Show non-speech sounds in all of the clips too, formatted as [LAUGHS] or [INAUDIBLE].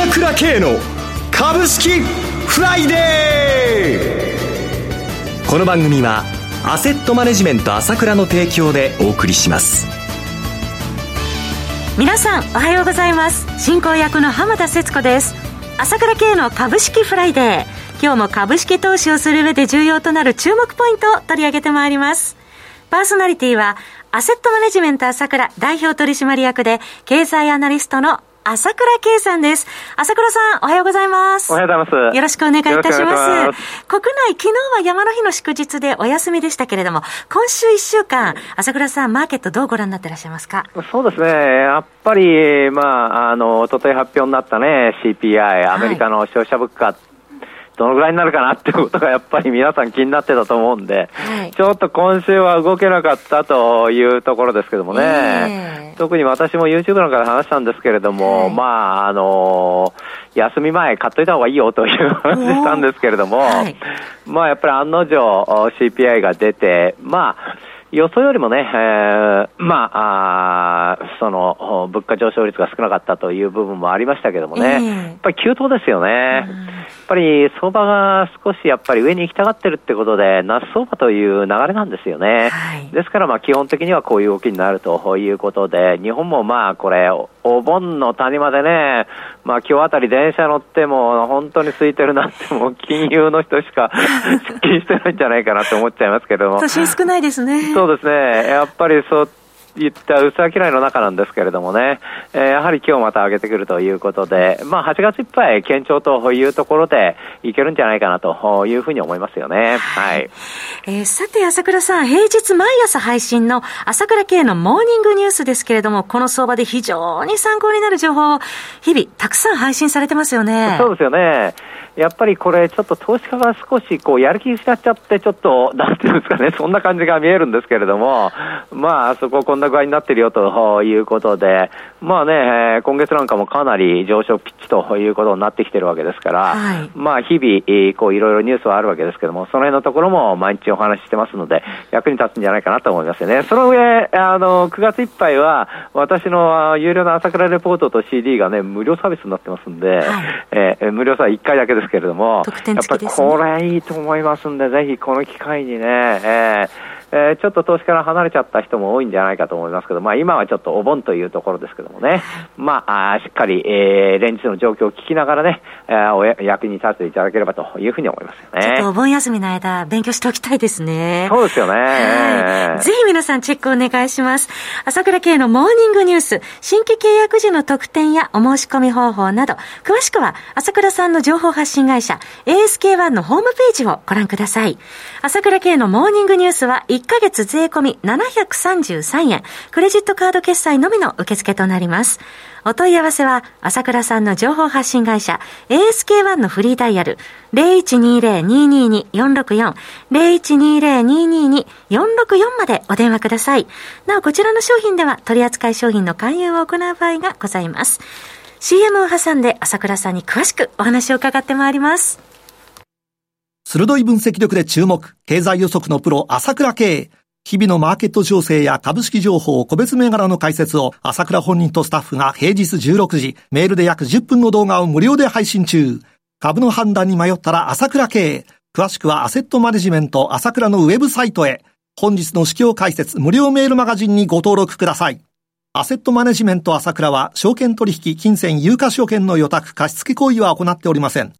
朝倉慶の株式フライデーこの番組はアセットマネジメント朝倉の提供でお送りします。皆さんおはようございます。進行役の浜田節子です。朝倉慶の株式フライデー今日も株式投資をする上で重要となる注目ポイントを取り上げてまいります。パーソナリティはアセットマネジメント朝倉代表取締役で経済アナリストの朝倉慶さんです。朝倉さん、おはようございます。おはようございます。よろしくお願いいたします。国内、昨日は山の日の祝日でお休みでしたけれども、今週1週間、朝倉さん、マーケットどうご覧になってらっしゃいますか？そうですね。やっぱり、まあ、あの、おととい発表になったね、CPI、アメリカの消費者物価、はいどのぐらいになるかなっていうことがやっぱり皆さん気になってたと思うんで、はい、ちょっと今週は動けなかったというところですけどもね、えー、特に私も YouTube なんかで話したんですけれども、はい、まあ、あのー、休み前買っといた方がいいよという話したんですけれども、はい、まあやっぱり案の定 CPI が出て、まあ、予想よりもね、えー、まああ、その、物価上昇率が少なかったという部分もありましたけどもね、えー、やっぱり急騰ですよね。やっぱり相場が少しやっぱり上に行きたがってるってことで、夏相場という流れなんですよね。はい、ですからまあ基本的にはこういう動きになるということで、日本もまあこれ、お盆の谷までね、まあ今日あたり電車乗っても本当に空いてるなってもう [LAUGHS] 金融の人しか [LAUGHS] 出勤してないんじゃないかなと思っちゃいますけども。都心少ないですね。そうですね。やっぱりそういった薄商いの中なんですけれどもね、えー、やはり今日また上げてくるということで、まあ、8月いっぱい堅調というところでいけるんじゃないかなというふうに思いますよね。はい。えー、さて、朝倉さん、平日毎朝配信の朝倉系のモーニングニュースですけれども、この相場で非常に参考になる情報を日々たくさん配信されてますよね。そうですよね。やっぱりこれ、ちょっと投資家が少しこうやる気失っちゃって、ちょっと、なんていうんですかね、[LAUGHS] そんな感じが見えるんですけれども、まあ、そここんな具合になってるよということで、まあね、今月なんかもかなり上昇ピッチということになってきてるわけですから、はい、まあ、日々、こういろいろニュースはあるわけですけども、その辺のところも毎日お話ししてますので、役に立つんじゃないかなと思いますよね。その上、あの、9月いっぱいは、私の有料の朝倉レポートと CD がね、無料サービスになってますんで、はい、えー、無料さ1回だけですけれども、ね、やっぱりこれいいと思いますんで、ぜひこの機会にね、えーえー、ちょっと投資から離れちゃった人も多いんじゃないかと思いますけど、まあ、今はちょっとお盆というところですけどもね、まあ、あしっかり、えー、連日の状況を聞きながらね、えー、お役に立てていただければというふうに思いますよね。ちょっとお盆休みの間、勉強しておきたいですね。そうですよね。はい。ぜひ皆さんチェックお願いします。朝倉慶のモーニングニュース、新規契約時の特典やお申し込み方法など、詳しくは朝倉さんの情報発信会社、ASK1 のホームページをご覧ください。朝倉慶のモーニングニュースは1ヶ月税込み733円、クレジットカード決済のみの受付となります。お問い合わせは、朝倉さんの情報発信会社、ASK1 のフリーダイヤル、0120-222-464、0120-222-464までお電話ください。なお、こちらの商品では取扱い商品の勧誘を行う場合がございます。CM を挟んで朝倉さんに詳しくお話を伺ってまいります。鋭い分析力で注目、経済予測のプロ、朝倉慶。日々のマーケット情勢や株式情報、個別銘柄の解説を朝倉本人とスタッフが平日16時、メールで約10分の動画を無料で配信中。株の判断に迷ったら朝倉系。詳しくはアセットマネジメント朝倉のウェブサイトへ。本日の市況解説無料メールマガジンにご登録ください。アセットマネジメント朝倉は、証券取引、金銭、有価証券の予託、貸付行為は行っておりません。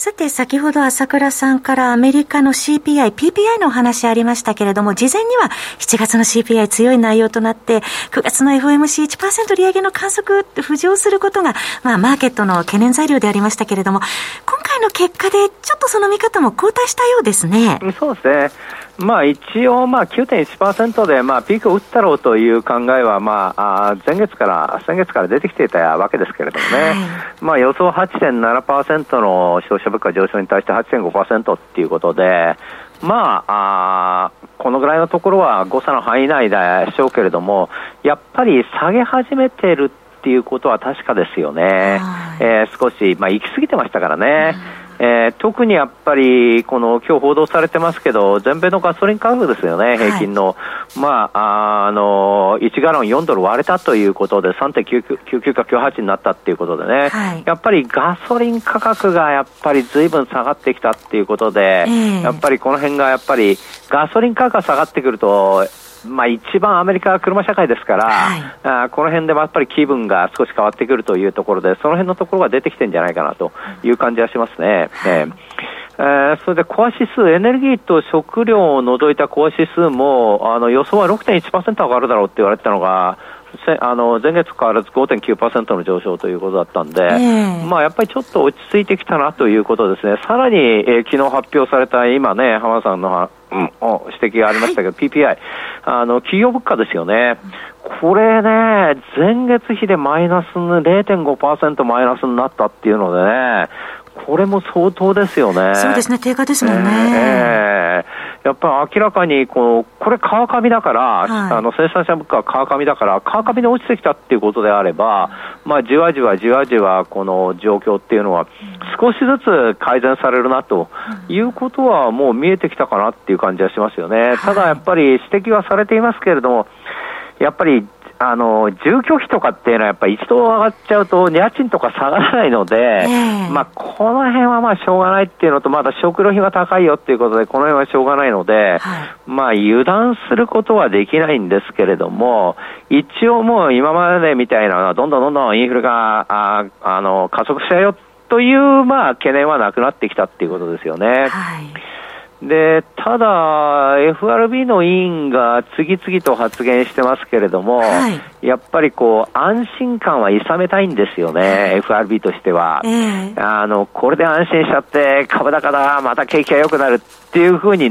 さて、先ほど朝倉さんからアメリカの CPI、PPI のお話ありましたけれども、事前には7月の CPI 強い内容となって、9月の FOMC1% 利上げの観測浮上することが、まあ、マーケットの懸念材料でありましたけれども、今回の結果で、ちょっとその見方も後退したようですね。そうですね。まあ、一応、まあ、9.1%で、まあ、ピークを打ったろうという考えは、まあ、前月から、先月から出てきていたわけですけれどもね、はい、まあ、予想8.7%の消費者物価上昇に対して8.5%っていうことで、まああ、このぐらいのところは誤差の範囲内でしょうけれども、やっぱり下げ始めてるっていうことは確かですよね、はい、えー、少し、まあ、行き過ぎてましたからね。うんえー、特にやっぱり、この今日報道されてますけど、全米のガソリン価格ですよね、平均の、はい、まあ、あの1ガロン4ドル割れたということで、3.99か98になったっていうことでね、はい、やっぱりガソリン価格がやっぱりずいぶん下がってきたっていうことで、えー、やっぱりこの辺がやっぱり、ガソリン価格が下がってくると、まあ、一番アメリカは車社会ですから、はい、あこの辺でもやっぱり気分が少し変わってくるというところで、その辺のところが出てきてるんじゃないかなという感じはしますね。えー。えー、それでコア指数、エネルギーと食料を除いたコア指数も、あの予想は6.1%上がるだろうって言われてたのが、あの前月変わらず5.9%の上昇ということだったんで、えー、まあ、やっぱりちょっと落ち着いてきたなということですね、さらに、えー、昨日発表された今ね、浜田さんの、うん、指摘がありましたけど、はい、PPI、あの企業物価ですよね。これね、前月比でマイナス0.5%マイナスになったっていうのでね、これも相当ですよね。そうですね、低下ですもんね。えー、やっぱり明らかにこう、これ川上だから、はい、あの生産者物価は川上だから、川上で落ちてきたっていうことであれば、まあ、じわじわじわじわこの状況っていうのは、少しずつ改善されるなということはもう見えてきたかなっていう感じはしますよね。ただやっぱり指摘はされていますけれども、やっぱりあの住居費とかっていうのは、やっぱり一度上がっちゃうと、家賃とか下がらないので、えー、まあ、この辺はまあしょうがないっていうのと、まだ食料費は高いよっていうことで、この辺はしょうがないので、はい、まあ、油断することはできないんですけれども、一応もう今までみたいな、どんどんどんどんインフレがああの加速しちゃうよという、まあ、懸念はなくなってきたっていうことですよね。はいで、ただ、FRB の委員が次々と発言してますけれども、はい、やっぱりこう、安心感は諌めたいんですよね、FRB としては、えー、あの、これで安心しちゃって、株高だ、また景気が良くなるっていうふうに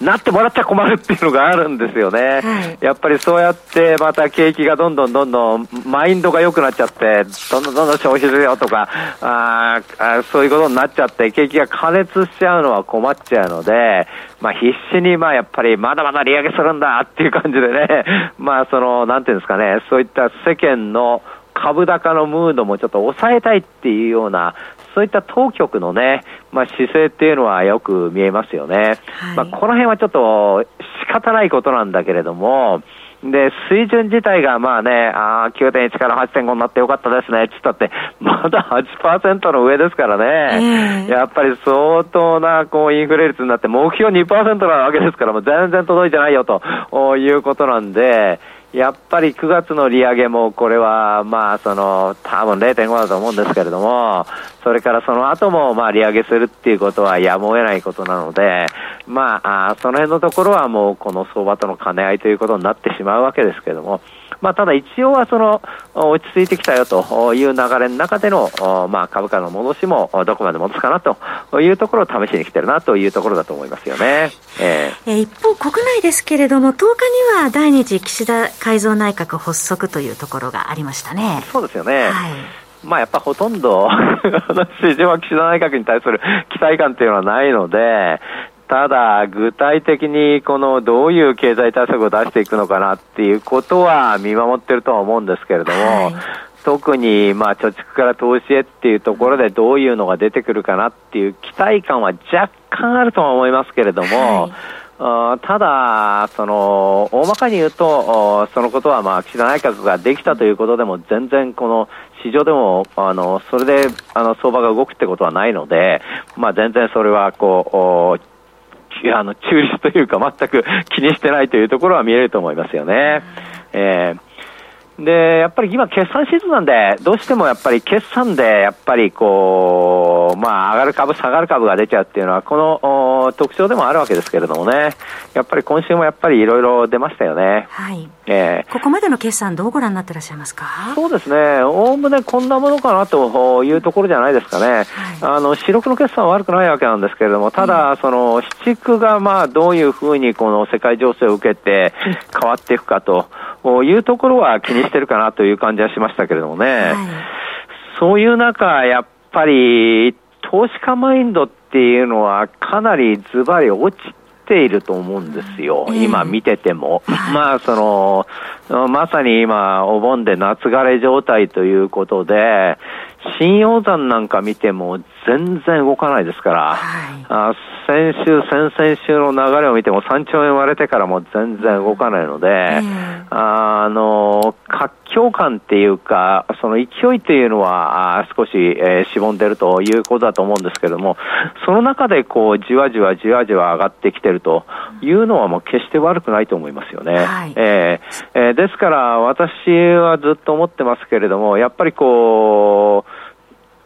なってもらっちゃ困るっていうのがあるんですよね。はい、やっぱりそうやってまた景気がどんどんどんどんマインドが良くなっちゃって、どんどんどんどん消費するよとか、ああそういうことになっちゃって、景気が加熱しちゃうのは困っちゃうので、まあ必死にまあやっぱりまだまだ利上げするんだっていう感じでね、[LAUGHS] まあその、なんていうんですかね、そういった世間の株高のムードもちょっと抑えたいっていうような、そういった当局のね、まあ、姿勢っていうのはよく見えますよね。はい、まあ、この辺はちょっと仕方ないことなんだけれども、で、水準自体がまあね、あ9.1から8.5になってよかったですね、つったって、まだ8%の上ですからね、えー、やっぱり相当なこうインフレ率になって、目標2%なわけですから、もう全然届いてないよということなんで、やっぱり9月の利上げも、これは、まあ、その、多分0.5だと思うんですけれども、それからその後も、まあ、利上げするっていうことはやむを得ないことなので、まあ、その辺のところはもう、この相場との兼ね合いということになってしまうわけですけれども、まあ、ただ一応はその落ち着いてきたよという流れの中での、まあ、株価の戻しもどこまで戻すかなというところを試しに来てるなというところだと思いますよね。えー、一方、国内ですけれども、10日には第二次岸田改造内閣発足というところがありましたね。そうですよね。はいまあやっぱほとんど [LAUGHS] 市場は岸田内閣に対する期待感っていうのはないので、ただ、具体的にこのどういう経済対策を出していくのかなっていうことは見守ってるとは思うんですけれども、はい、特にまあ貯蓄から投資へっていうところでどういうのが出てくるかなっていう期待感は若干あるとは思いますけれども、はい、ただ、その大まかに言うと、そのことはまあ岸田内閣ができたということでも全然この市場でもあのそれであの相場が動くってことはないので、まあ、全然それはこう [LAUGHS] あの中立というか全く気にしてないというところは見えると思いますよね。えーで、やっぱり今決算シーズンなんで、どうしてもやっぱり決算で、やっぱりこう、まあ上がる株、下がる株が出ちゃうっていうのは、この特徴でもあるわけですけれどもね、やっぱり今週もやっぱりいろいろ出ましたよね。はい。えー、ここまでの決算、どうご覧になってらっしゃいますか？そうですね、おおむねこんなものかなというところじゃないですかね。はい、あの、四六の決算は悪くないわけなんですけれども、ただ、その、七区がまあどういうふうにこの世界情勢を受けて変わっていくかというところは気にしてるかなという感じはしましたけれどもね。はい、そういう中、やっぱり、投資家マインドっていうのはかなりズバリ落ちていると思うんですよ、今見てても。まあ、その、まさに今、お盆で夏枯れ状態ということで、新陽山なんか見ても全然動かないですから、はい、あ先週、先々週の流れを見ても3兆円割れてからも全然動かないので、あの、活況感っていうか、その勢いっていうのは少し、えー、しぼんでるということだと思うんですけども、その中でこう、じわじわじわじわ上がってきてるというのはもう決して悪くないと思いますよね。はい、えー、えー、ですから私はずっと思ってますけれども、やっぱりこう、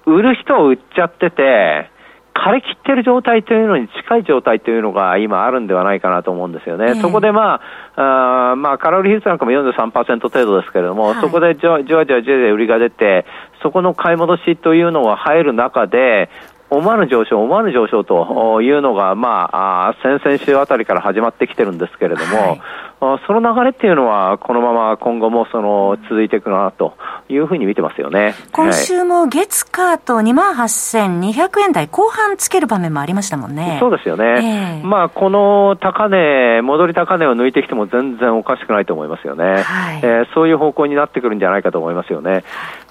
売る人を売っちゃってて、枯れ切ってる状態というのに近い状態というのが今あるんではないかなと思うんですよね。えー、そこでまあ、あまあ、カロリー比率なんかも43%程度ですけれども、はい、そこでじわじわじわじわ売りが出て、そこの買い戻しというのが入る中で、思わぬ上昇、思わぬ上昇というのが、まあ、先々週あたりから始まってきてるんですけれども、はい、その流れっていうのは、このまま今後もその続いていくなというふうに見てますよね。今週も月カート2万8200円台後半つける場面もありましたもんね。そうですよね。えー、まあ、この高値、戻り高値を抜いてきても全然おかしくないと思いますよね。はい、えー、そういう方向になってくるんじゃないかと思いますよね。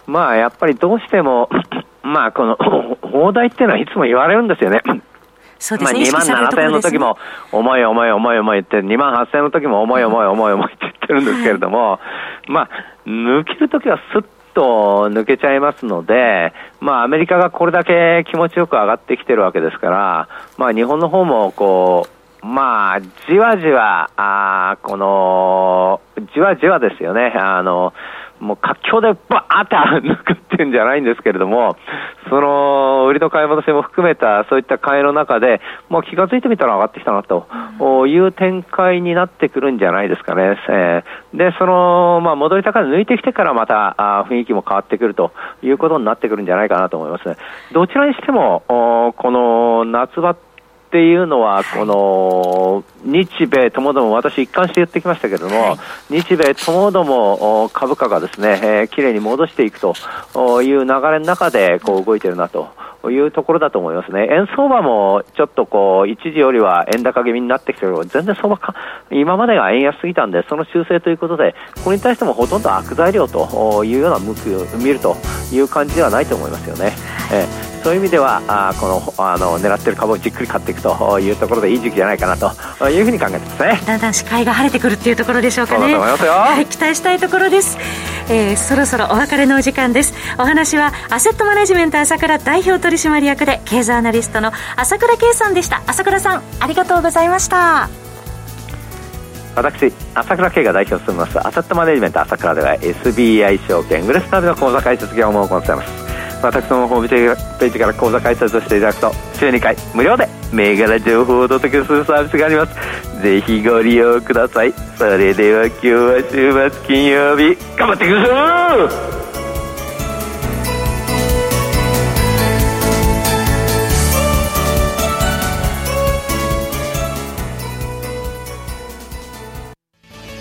まあ、やっぱりどうしてもまあ、この、[LAUGHS] 放題っていうのはいつも言われるんですよね。そうですね。まあ、2万7000円の時も、重い重い重い重いって、2万8000円の時も重い重い重い重いって言ってるんですけれども、[LAUGHS] まあ、抜ける時はスッと抜けちゃいますので、まあ、アメリカがこれだけ気持ちよく上がってきてるわけですから、まあ、日本の方も、こう、まあ、じわじわ、あこの、じわじわですよね。あの、もう活況でバーって抜く [LAUGHS] っていうんじゃないんですけれども、その売りの買い戻しも含めたそういった買いの中で、もう気が付いてみたら上がってきたなという展開になってくるんじゃないですかね。えー、で、その、まあ、戻り高値抜いてきてからまたあ雰囲気も変わってくるということになってくるんじゃないかなと思いますね。どちらにしても、この夏場っていうのは、この日米ともども、私、一貫して言ってきましたけれども、はい、日米ともども株価がですね、えー、きれいに戻していくという流れの中でこう動いてるなと。いうところだと思いますね。円相場もちょっとこう、一時よりは円高気味になってきてる全然相場か、今までが円安すぎたんで、その修正ということで、これに対してもほとんど悪材料というような向きを見るという感じではないと思いますよね。えーそういう意味ではあこのあの狙ってる株をじっくり買っていくというところでいい時期じゃないかなというふうに考えてますねだんだん視界が晴れてくるっていうところでしょうかね。はい、期待したいところです、えー、そろそろお別れのお時間です。お話はアセットマネジメント朝倉代表取締役で経済アナリストの朝倉圭さんでした。朝倉さんありがとうございました。私、朝倉慶が代表を務めますアセットマネジメント朝倉では SBI 証券グレスターの口座開設業務を行っています私のホームページから口座開設していただくと週2回無料で銘柄情報をお届けするサービスがありますぜひご利用くださいそれでは今日は週末金曜日頑張っていくぞ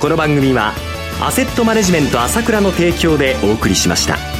この番組はアセットマネジメント朝倉の提供でお送りしました。